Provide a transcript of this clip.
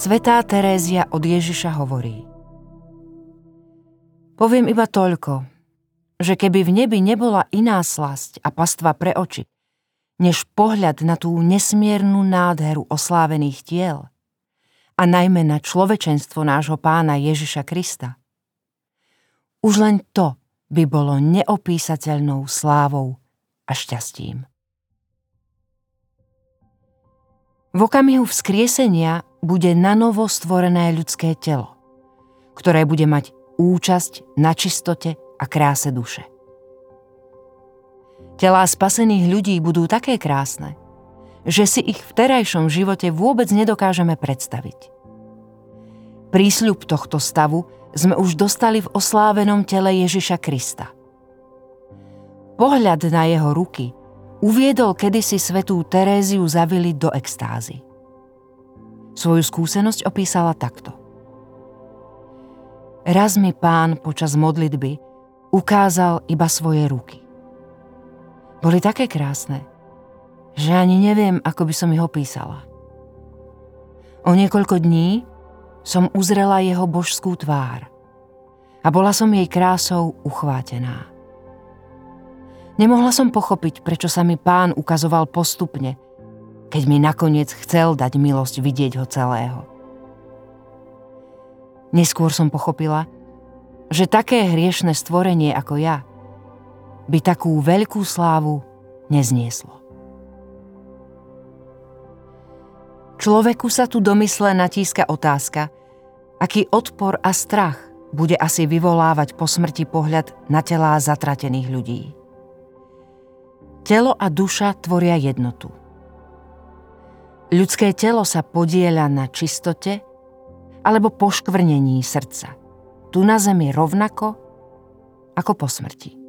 Svetá Terézia od Ježiša hovorí Poviem iba toľko, že keby v nebi nebola iná slasť a pastva pre oči, než pohľad na tú nesmiernu nádheru oslávených tiel a najmä na človečenstvo nášho pána Ježiša Krista. Už len to by bolo neopísateľnou slávou a šťastím. V okamihu vzkriesenia bude na novo stvorené ľudské telo, ktoré bude mať účasť na čistote a kráse duše. Telá spasených ľudí budú také krásne, že si ich v terajšom živote vôbec nedokážeme predstaviť. Prísľub tohto stavu sme už dostali v oslávenom tele Ježiša Krista. Pohľad na jeho ruky uviedol kedysi svetú Teréziu zavili do extázy. Svoju skúsenosť opísala takto. Raz mi pán počas modlitby ukázal iba svoje ruky. Boli také krásne, že ani neviem, ako by som ich opísala. O niekoľko dní som uzrela jeho božskú tvár a bola som jej krásou uchvátená. Nemohla som pochopiť, prečo sa mi pán ukazoval postupne, keď mi nakoniec chcel dať milosť vidieť ho celého. Neskôr som pochopila, že také hriešne stvorenie ako ja by takú veľkú slávu neznieslo. Človeku sa tu domysle natíska otázka, aký odpor a strach bude asi vyvolávať po smrti pohľad na telá zatratených ľudí. Telo a duša tvoria jednotu. Ľudské telo sa podieľa na čistote alebo poškvrnení srdca. Tu na zemi rovnako ako po smrti.